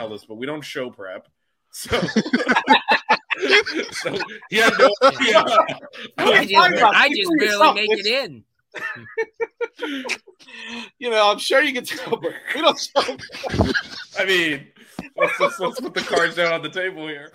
Tell this, but we don't show prep. So, so he had no idea. I just, I just barely make it in. you know, I'm sure you can tell, but we don't show. I mean, let's, let's, let's put the cards down on the table here.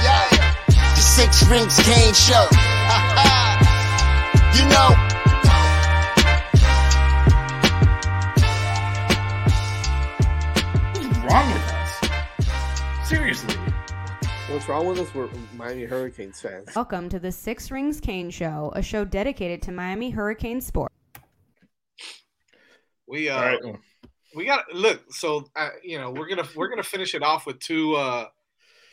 The six rings Kane show. you know. What's wrong with us? Seriously. What's wrong with us? We're Miami Hurricanes fans. Welcome to the Six Rings Kane Show, a show dedicated to Miami Hurricane sport. We uh, All right. we got look. So uh, you know, we're gonna we're gonna finish it off with two uh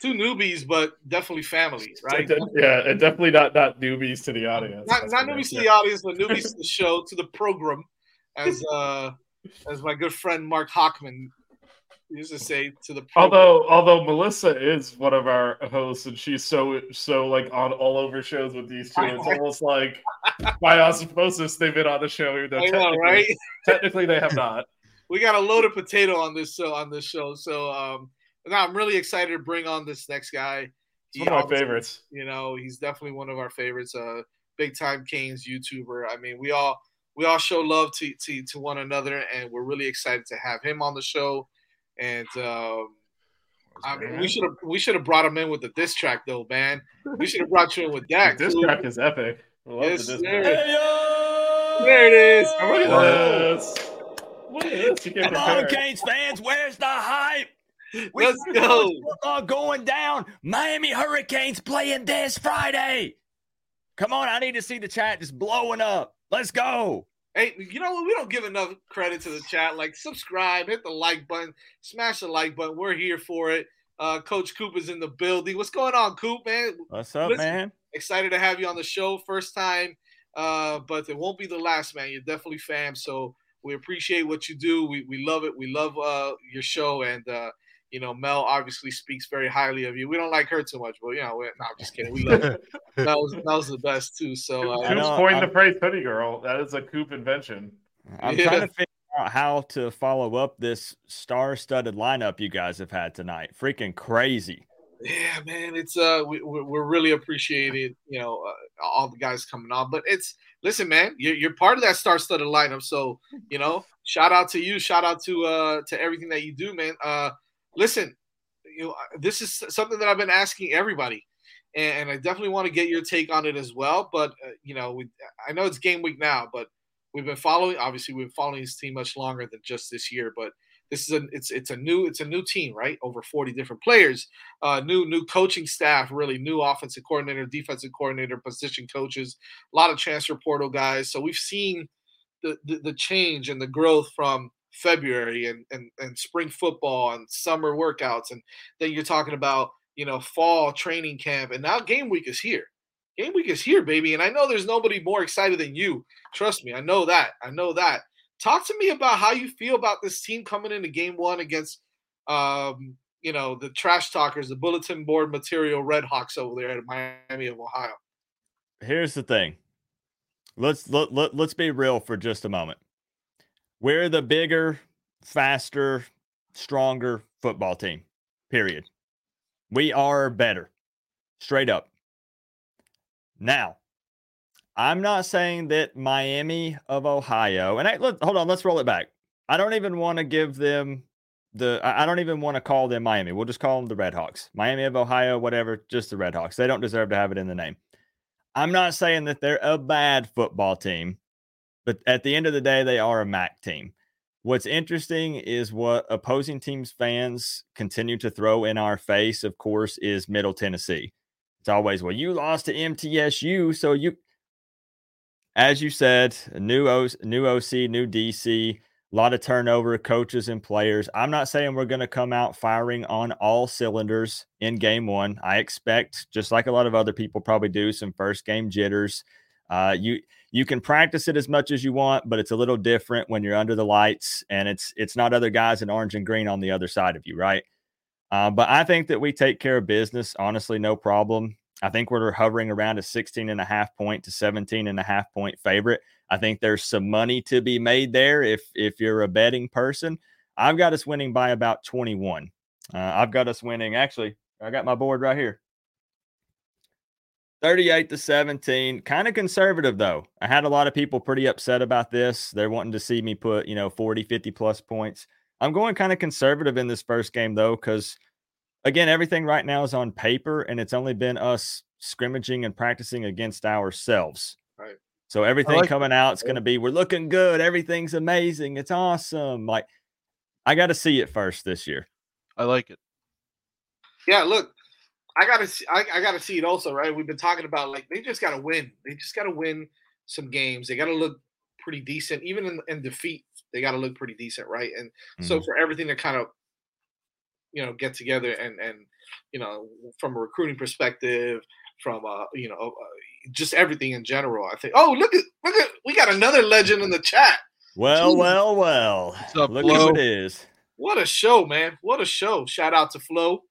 two newbies, but definitely family, right? Yeah, and definitely not not newbies to the audience. Not, not newbies to the audience, but newbies to the show, to the program, as uh as my good friend Mark Hockman used to say to the program. Although although Melissa is one of our hosts and she's so so like on all over shows with these two, it's almost like by osmosis they've been on the show, even though know, technically, right? technically they have not. we got a loaded potato on this show on this show. So um now I'm really excited to bring on this next guy. It's one of my obviously- favorites. You know, he's definitely one of our favorites. Uh, big time Canes YouTuber. I mean, we all we all show love to to, to one another, and we're really excited to have him on the show. And um, I mean, we should have we should have brought him in with the diss track though, man. We should have brought you in with that. This too. track is epic. I love Yes, the disc sir. track. There it is. Look at this. Look at this. You can't Come on. Canes fans, where's the hype? We Let's go. Football going down. Miami Hurricanes playing this Friday. Come on, I need to see the chat just blowing up. Let's go. Hey, you know what? We don't give enough credit to the chat. Like, subscribe, hit the like button, smash the like button. We're here for it. Uh, Coach Coop is in the building. What's going on, Coop, man? What's up, Listen, man? excited to have you on the show first time uh but it won't be the last man you're definitely fam so we appreciate what you do we, we love it we love uh your show and uh you know mel obviously speaks very highly of you we don't like her too much but you know we- no i'm just kidding we love her that was that was the best too so uh, I Who's know, coined the phrase hoodie girl? That is a coop invention. I'm Yeah. trying to figure out how to follow up this star-studded lineup you guys have had tonight. Freaking crazy. yeah man it's uh we, we're we're really appreciated you know uh, all the guys coming on but it's listen man you're, you're part of that star-studded lineup so you know shout out to you shout out to uh to everything that you do man uh listen you know this is something that i've been asking everybody and, i definitely want to get your take on it as well but uh, you know we, i know it's game week now but we've been following obviously we've been following this team much longer than just this year but this is a it's it's a new it's a new team right over 40 different players uh, new new coaching staff, really new offensive coordinator, defensive coordinator, position coaches, a lot of transfer portal guys. So we've seen the the, the change and the growth from February and, and and spring football and summer workouts, and then you're talking about you know fall training camp, and now game week is here. Game week is here, baby, and I know there's nobody more excited than you. Trust me, I know that. I know that. talk to me about how you feel about this team coming into game one against, um, you know, the trash talkers, the bulletin board material Red Hawks over there at Miami of Ohio. Here's the thing. Let's let, let, let's be real for just a moment. We're the bigger, faster, stronger football team. Period. We are better. Straight up. Now, I'm not saying that Miami of Ohio, and I, let, hold on, let's roll it back. I don't even want to give them the, I don't even want to call them Miami. We'll just call them the Redhawks. Miami of Ohio, whatever, just the Redhawks. They don't deserve to have it in the name. I'm not saying that they're a bad football team, but at the end of the day, they are a MAC team. What's interesting is what opposing teams' fans continue to throw in our face, of course, is Middle Tennessee. It's always, well, you lost to MTSU. So you, as you said, new, o, new OC, new DC, a lot of turnover, coaches and players. I'm not saying we're going to come out firing on all cylinders in game one. I expect, just like a lot of other people probably do, some first game jitters. Uh, you you can practice it as much as you want, but it's a little different when you're under the lights and it's it's not other guys in orange and green on the other side of you, right? Uh, but I think that we take care of business, honestly, no problem. I think we're hovering around a 16 and a half point to 17 and a half point favorite. I think there's some money to be made there if if you're a betting person. I've got us winning by about 21. Uh, I've got us winning. Actually, I got my board right here. 38 to 17. Kind of conservative, though. I had a lot of people pretty upset about this. They're wanting to see me put, you know, 40, 50 plus points. I'm going kind of conservative in this first game, though, because again, everything right now is on paper and it's only been us scrimmaging and practicing against ourselves. Right. So everything like coming out, it's going to be, we're looking good. Everything's amazing. It's awesome. Like, I got to see it first this year. I like it. Yeah, look, I gotta see, I, I gotta see it also, right? We've been talking about like they just gotta win. They just gotta win some games. They gotta look pretty decent, even in, in defeat. They gotta look pretty decent, right? And so Mhm. for everything to kind of you know get together and and you know from a recruiting perspective, from uh you know uh, just everything in general, I think. Oh look at look at we got another legend in the chat. Well, Jeez. well, well. up, Look Flo? who it is. What a show, man! What a show! Shout out to Flo.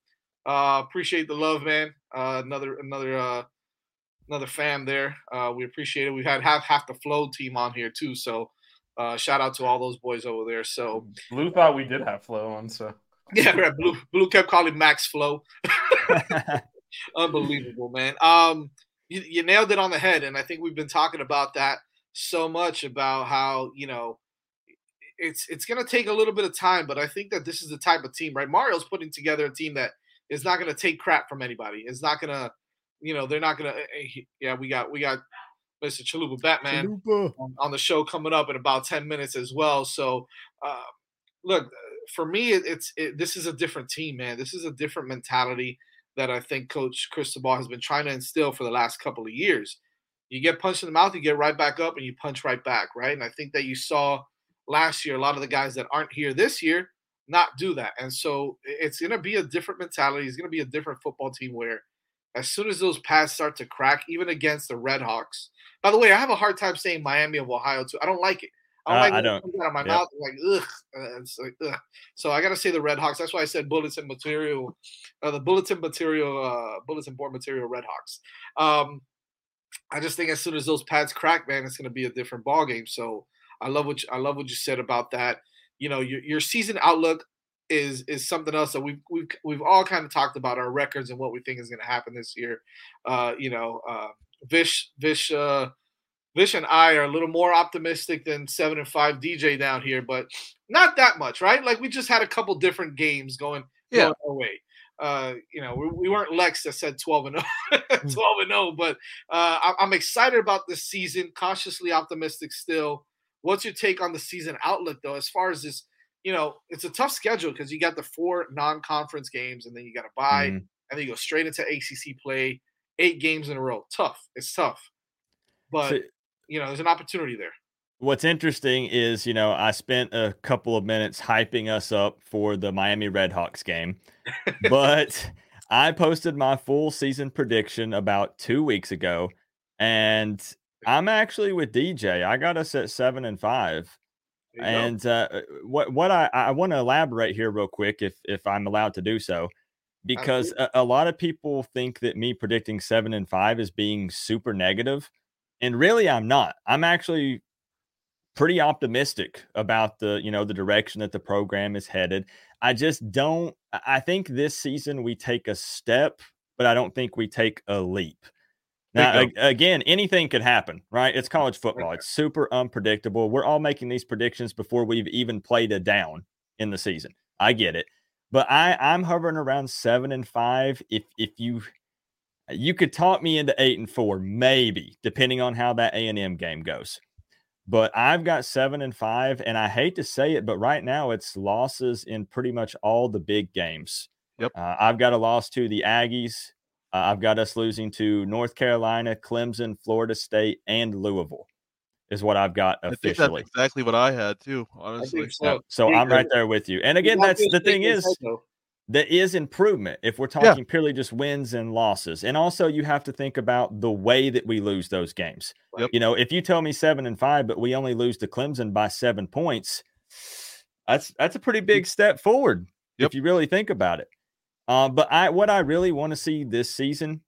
Uh, appreciate the love, man. Uh, another another uh, another fan there. Uh, we appreciate it. We've had half half the Flow team on here too, so uh, shout out to all those boys over there. So Blue thought we did have flow on, so yeah, right. Blue Blue kept calling Max Flow. Unbelievable, man. Um, you, you nailed it on the head, and I think we've been talking about that so much about how you know it's it's going to take a little bit of time, but I think that this is the type of team, right? Mario's putting together a team that is not going to take crap from anybody. It's not going to, you know, they're not going to. Yeah, we got we got Mr. Chalupa Batman on, on the show coming up in about 10 minutes as well. So, uh, look, for me, it, it's it, this is a different team, man. This is a different mentality that I think Coach Cristobal has been trying to instill for the last couple of years. You get punched in the mouth, you get right back up, and you punch right back, right? And I think that you saw last year a lot of the guys that aren't here this year not do that. And so it's going to be a different mentality. It's going to be a different football team where as soon as those pads start to crack, even against the Red Hawks. By the way, I have a hard time saying Miami of Ohio too. I don't like it. I don't Uh, like I it don't. comes out of my Yep. mouth. I'm like ugh. It's like ugh. So I got to say the Red Hawks. That's why I said bulletin material, uh, the bulletin material, uh, bulletin board material Red Hawks. Um, I just think as soon as those pads crack, man, it's going to be a different ball game. So I love what you, I love what you said about that. You know, your your season outlook is is something else that we've we've we've all kind of talked about our records and what we think is going to happen this year. Uh, you know, uh, Vish Vish uh, Vish and I are a little more optimistic than seven and five DJ down here, but not that much, right? Like we just had a couple different games going, Yeah. going our way. Uh, you know, we, we weren't Lex that said 12 and 0, 12 and 0, but uh, I, I'm excited about this season, cautiously optimistic still. What's your take on the season outlook, though, as far as this? You know, it's a tough schedule because you got the four non-conference games, and then you got to buy, Mhm. and then you go straight into ACC play, eight games in a row. Tough. It's tough, but So- you know, there's an opportunity there. What's interesting is, you know, I spent a couple of minutes hyping us up for the Miami Redhawks game, but I posted my full season prediction about two weeks ago, and I'm actually with DJ. I got us at seven and five. There you go. And uh, what what I, I want to elaborate here real quick, if if I'm allowed to do so, because a, a lot of people think that me predicting seven and five is being super negative, and really I'm not. I'm actually pretty optimistic about the you know the direction that the program is headed. I just don't. I think this season we take a step, but I don't think we take a leap. Now, again, anything could happen, right? It's college football. It's super unpredictable. We're all making these predictions before we've even played a down in the season. I get it, but I I'm hovering around seven and five. If if you you could talk me into eight and four, maybe, depending on how that A and M game goes. But I've got seven and five, and I hate to say it, but right now it's losses in pretty much all the big games. Yep. Uh, I've got a loss to the Aggies. Uh, I've got us losing to North Carolina, Clemson, Florida State, and Louisville. Is what I've got I think officially. that's exactly what I had too. Honestly, think so. So Hey, I'm right there with you. And again, that's the thing thing is that is improvement if we're talking purely just wins and losses. And also you have to think about the way that we lose those games. Yep. You know, if you tell me seven and five, but we only lose to Clemson by seven points, that's that's a pretty big step forward Yep. if you really think about it. Um, but I what I really want to see this season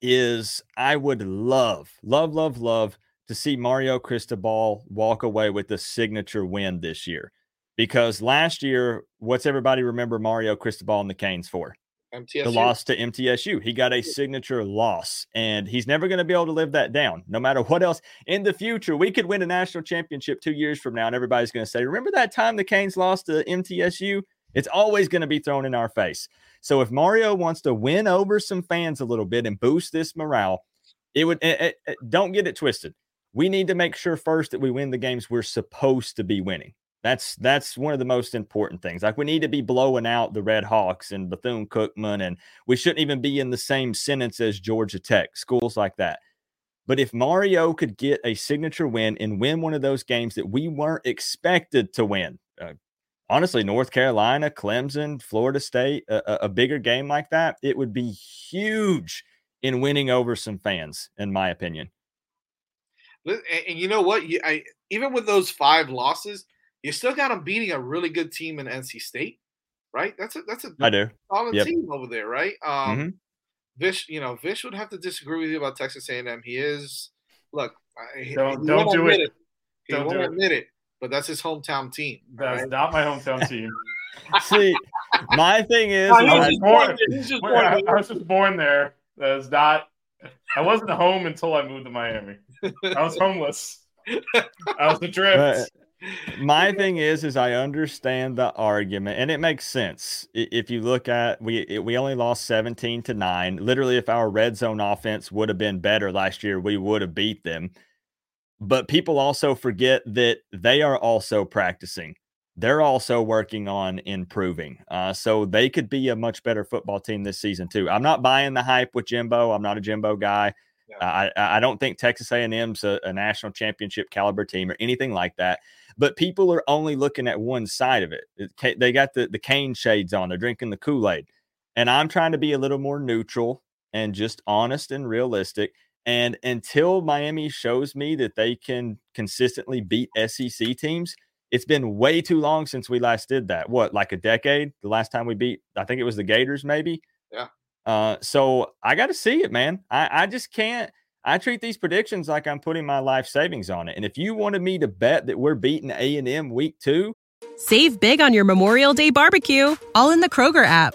is I would love, love, love, love to see Mario Cristobal walk away with the signature win this year. Because last year, what's everybody remember Mario Cristobal and the Canes for? MTSU. The loss to MTSU. He got a signature loss, and he's never going to be able to live that down, no matter what else. In the future, we could win a national championship two years from now, and everybody's going to say, Remember that time the Canes lost to MTSU? It's always going to be thrown in our face. So if Mario wants to win over some fans a little bit and boost this morale, it would eh, eh, eh, don't get it twisted. We need to make sure first that we win the games we're supposed to be winning. That's that's one of the most important things. Like we need to be blowing out the Red Hawks and Bethune Cookman, and we shouldn't even be in the same sentence as Georgia Tech, schools like that. But if Mario could get a signature win and win one of those games that we weren't expected to win, uh, honestly, North Carolina, Clemson, Florida State, a, a- a bigger game like that, it would be huge in winning over some fans, in my opinion. And, and you know what? You, I, even with those five losses, you still got them beating a really good team in NC State, right? That's a that's a I do. solid Yep. team over there, right? Um, Mhm. Vish, you know, Vish would have to disagree with you about Texas A&M. He is, look, he- Don't- he don't won't do admit it. He Don't won't do it. admit it, but that's his hometown team. That's right? not my hometown team. See, my thing is, is he's I was just born- born there. Just born I. I was just born there. That is not. I wasn't home until I moved to Miami. I was homeless. I was adrift. my thing is is i understand the argument and it makes sense if you look at we it- we only lost 17 to 9 literally if our red zone offense would have been better last year we would have beat them but people also forget that they are also practicing they're also working on improving uh, so they could be a much better football team this season too i'm not buying the hype with jimbo i'm not a jimbo guy I, I don't think Texas A&M's a, a national championship caliber team or anything like that. But people are only looking at one side of it. It They got the the cane shades on. They're drinking the Kool Aid, and I'm trying to be a little more neutral and just honest and realistic. And until Miami shows me that they can consistently beat SEC teams, it's been way too long since we last did that. What, like a decade? The last time we beat, I think it was the Gators, maybe. Yeah. Uh, so I got to see it, man. I, I just can't. I treat these predictions like I'm putting my life savings on it. And if you wanted me to bet that we're beating A and M week two, Save big on your Memorial Day barbecue, all in the Kroger app.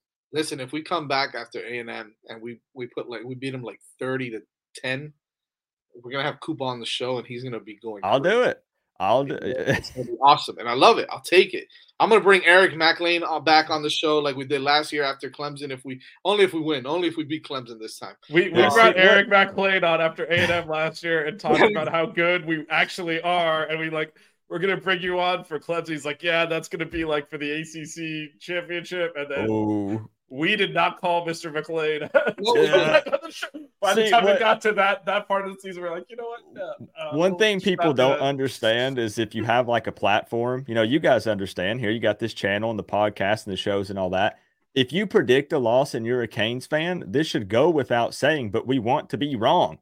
Listen, if we come back after A and M and we we put like we beat him like thirty to ten, we're gonna have Koopa on the show and he's gonna be going. I'll do it. I'll do It's gonna be awesome, and I love it. I'll take it. I'm gonna bring Eric McLean uh, back on the show like we did last year after Clemson. If we only if we win, only if we beat Clemson this time. We, we Yeah. brought See, Eric McLean on after A&M last year and talked about how good we actually are, and we like we're gonna bring you on for Clemson. He's like, yeah, that's gonna be like for the ACC championship, and then Oh, we did not call Mr. McLean. Yeah. By the See, time we got to that that part of the season, we're like, you know what? Yeah, uh, One we'll thing people do don't it. understand is if you have like a platform, you know, you guys understand here, you got this channel and the podcast and the shows and all that. If you predict a loss and you're a Canes fan, this should go without saying, but we want to be wrong.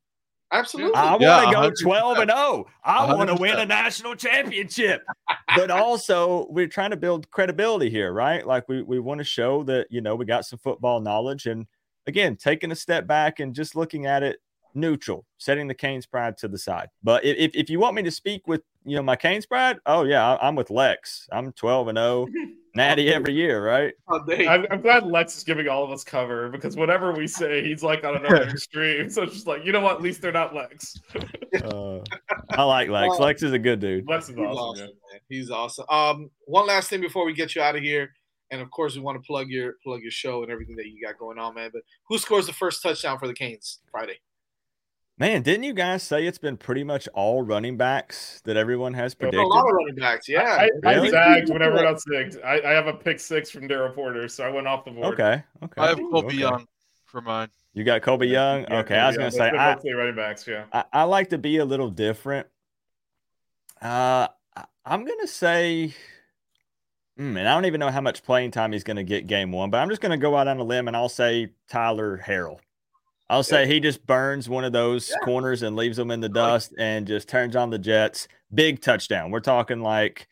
Absolutely. I want to go 100%. 12 and 0. I want to win a national championship. but also, we're trying to build credibility here, right? Like we we want to show that, you know, we got some football knowledge and again, taking a step back and just looking at it neutral, setting the Canes pride to the side. But if, if, if you want me to speak with, you know, my Canes pride, oh yeah, I'm with Lex. I'm 12 and 0, natty every year, right? I'm, I'm glad Lex is giving all of us cover because whatever we say, he's like on another extreme. So it's just like, you know what? At least they're not Lex. Uh, I like Lex. Uh, Lex is a good dude. Lex is He's awesome. awesome, man. man. He's awesome. Um, one last thing before we get you out of here, and of course we want to plug your plug your show and everything that you got going on, man. But who scores the first touchdown for the Canes Friday? Man, didn't you guys say it's been pretty much all running backs that everyone has A A lot of running backs, yeah. I, I Really? zagged when everyone else zigged. I, I have a pick six from Daryl Porter, so I went off the board. Okay, okay. I have Colby okay. Young for mine. You got Colbie Young. Yeah, okay, I was gonna those say are I, mostly running backs. Yeah, I I like to be a little different. Uh, I- I'm gonna say, hmm, and I don't even know how much playing time he's gonna get game one, but I'm just gonna go out on a limb and I'll say Tyler Harrell. I'll say he just burns one of those Yeah. corners and leaves them in the dust and just turns on the Jets. Big touchdown. We're talking like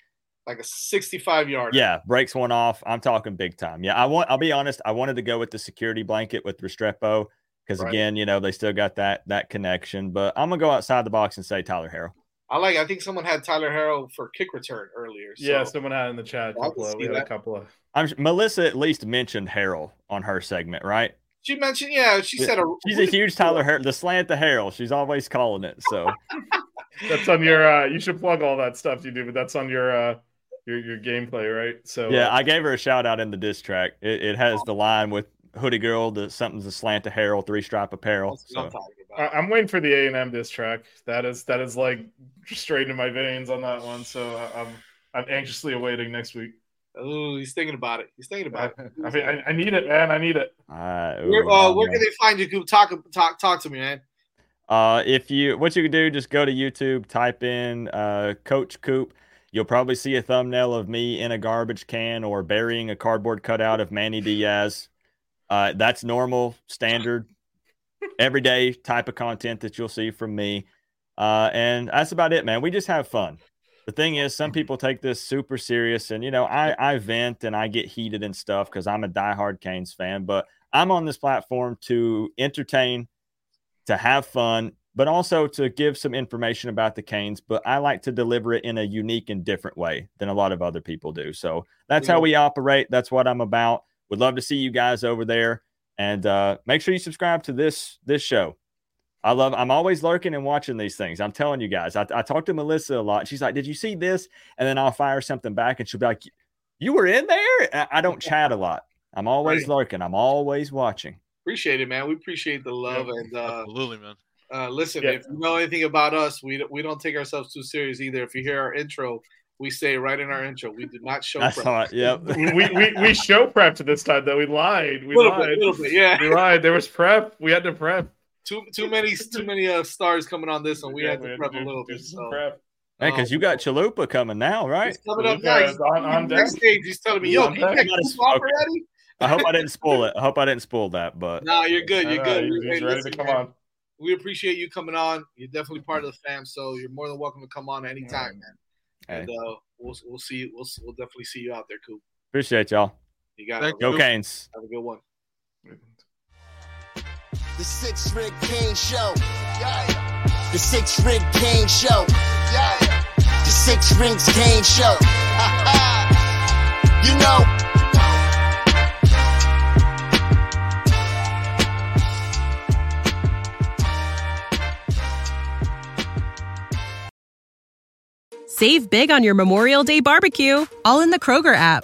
Like a 65 yard. Yeah, breaks one off. I'm talking big time. Yeah, I want. I'll be honest. I wanted to go with the security blanket with Restrepo because Right. again, you know, they still got that that connection. But I'm gonna go outside the box and say Tyler Harrell. I like. I think someone had Tyler Harrell for kick return earlier. So. yeah. Someone had in the chat. A I couple of, we had a couple of. I'm Melissa at least mentioned Harrell on her segment, right? She mentioned, yeah, she Yeah, said a, She's a huge Tyler Harrell, the slant the Harrell. She's always calling it. So That's on your. uh You should plug all that stuff you do, but that's on your uh your your gameplay, right? So yeah, uh, I gave her a shout out in the diss track. It, it has the line with Hoodie Girl, the something's a slant to Harrell, three stripe apparel. That's I'm So. I- I'm waiting for the A and M diss track. That is that is like straight in my veins on that one. So I'm I'm anxiously awaiting next week. Ooh, he's thinking about it. He's thinking about it. I mean, I, I need it, man. I need it. uh, Where, uh, where can they find you? Coop? Talk, talk, talk to me, man. Uh, if you what you can do, just go to YouTube, type in uh, Coach Coop. You'll probably see a thumbnail of me in a garbage can or burying a cardboard cutout of Manny Diaz. Uh, that's normal, standard, everyday type of content that you'll see from me. Uh, and that's about it, man. We just have fun. The thing is, some people take this super serious, and you know, I I vent and I get heated and stuff because I'm a diehard Canes fan. But I'm on this platform to entertain, to have fun, but also to give some information about the Canes. But I like to deliver it in a unique and different way than a lot of other people do. So that's how we operate. That's what I'm about. Would love to see you guys over there, and uh, make sure you subscribe to this this show. I love. I'm always lurking and watching these things. I'm telling you guys. I, I talk to Melissa a lot. She's like, "Did you see this?" And then I'll fire something back, and she'll be like, "You were in there." I, I don't chat a lot. I'm always Right. lurking. I'm always watching. Appreciate it, man. We appreciate the love and uh, Absolutely, man. uh, listen. Yeah. If you know anything about us, we don't- we don't take ourselves too serious either. If you hear our intro, we say right in our intro, we did not show. That's prep. all. Yep. we, we, we, we show prepped this time though. We lied. We little lied. bit, little bit, yeah. We lied. There was prep. We had to prep. Too too many too many uh, stars coming on this one. We Yeah, had to prep a little bit. some So. prep. Man, because Um, you got Chalupa coming now, right? He's coming up Yeah, next. on- on deck. Backstage, he's telling me, "Yo, On can you deck. get Not Coop as- off okay. already?" I hope I didn't spoil it. I hope I didn't spoil that, but no, you're good. You're know, good. He's, Hey, ready listen, to come man, on. We appreciate you coming on. You're definitely part of the fam, so you're more than welcome to come on anytime, man. Hey. And uh, we'll we'll see you. We'll we'll definitely see you out there, Coop. appreciate y'all. You got Thank it. Go Canes. Have a good one. The Six Ring Kane Show. The Six Ring Kane Show. The Six Rings Kane Show. you know. Save big on your Memorial Day barbecue, all in the Kroger app.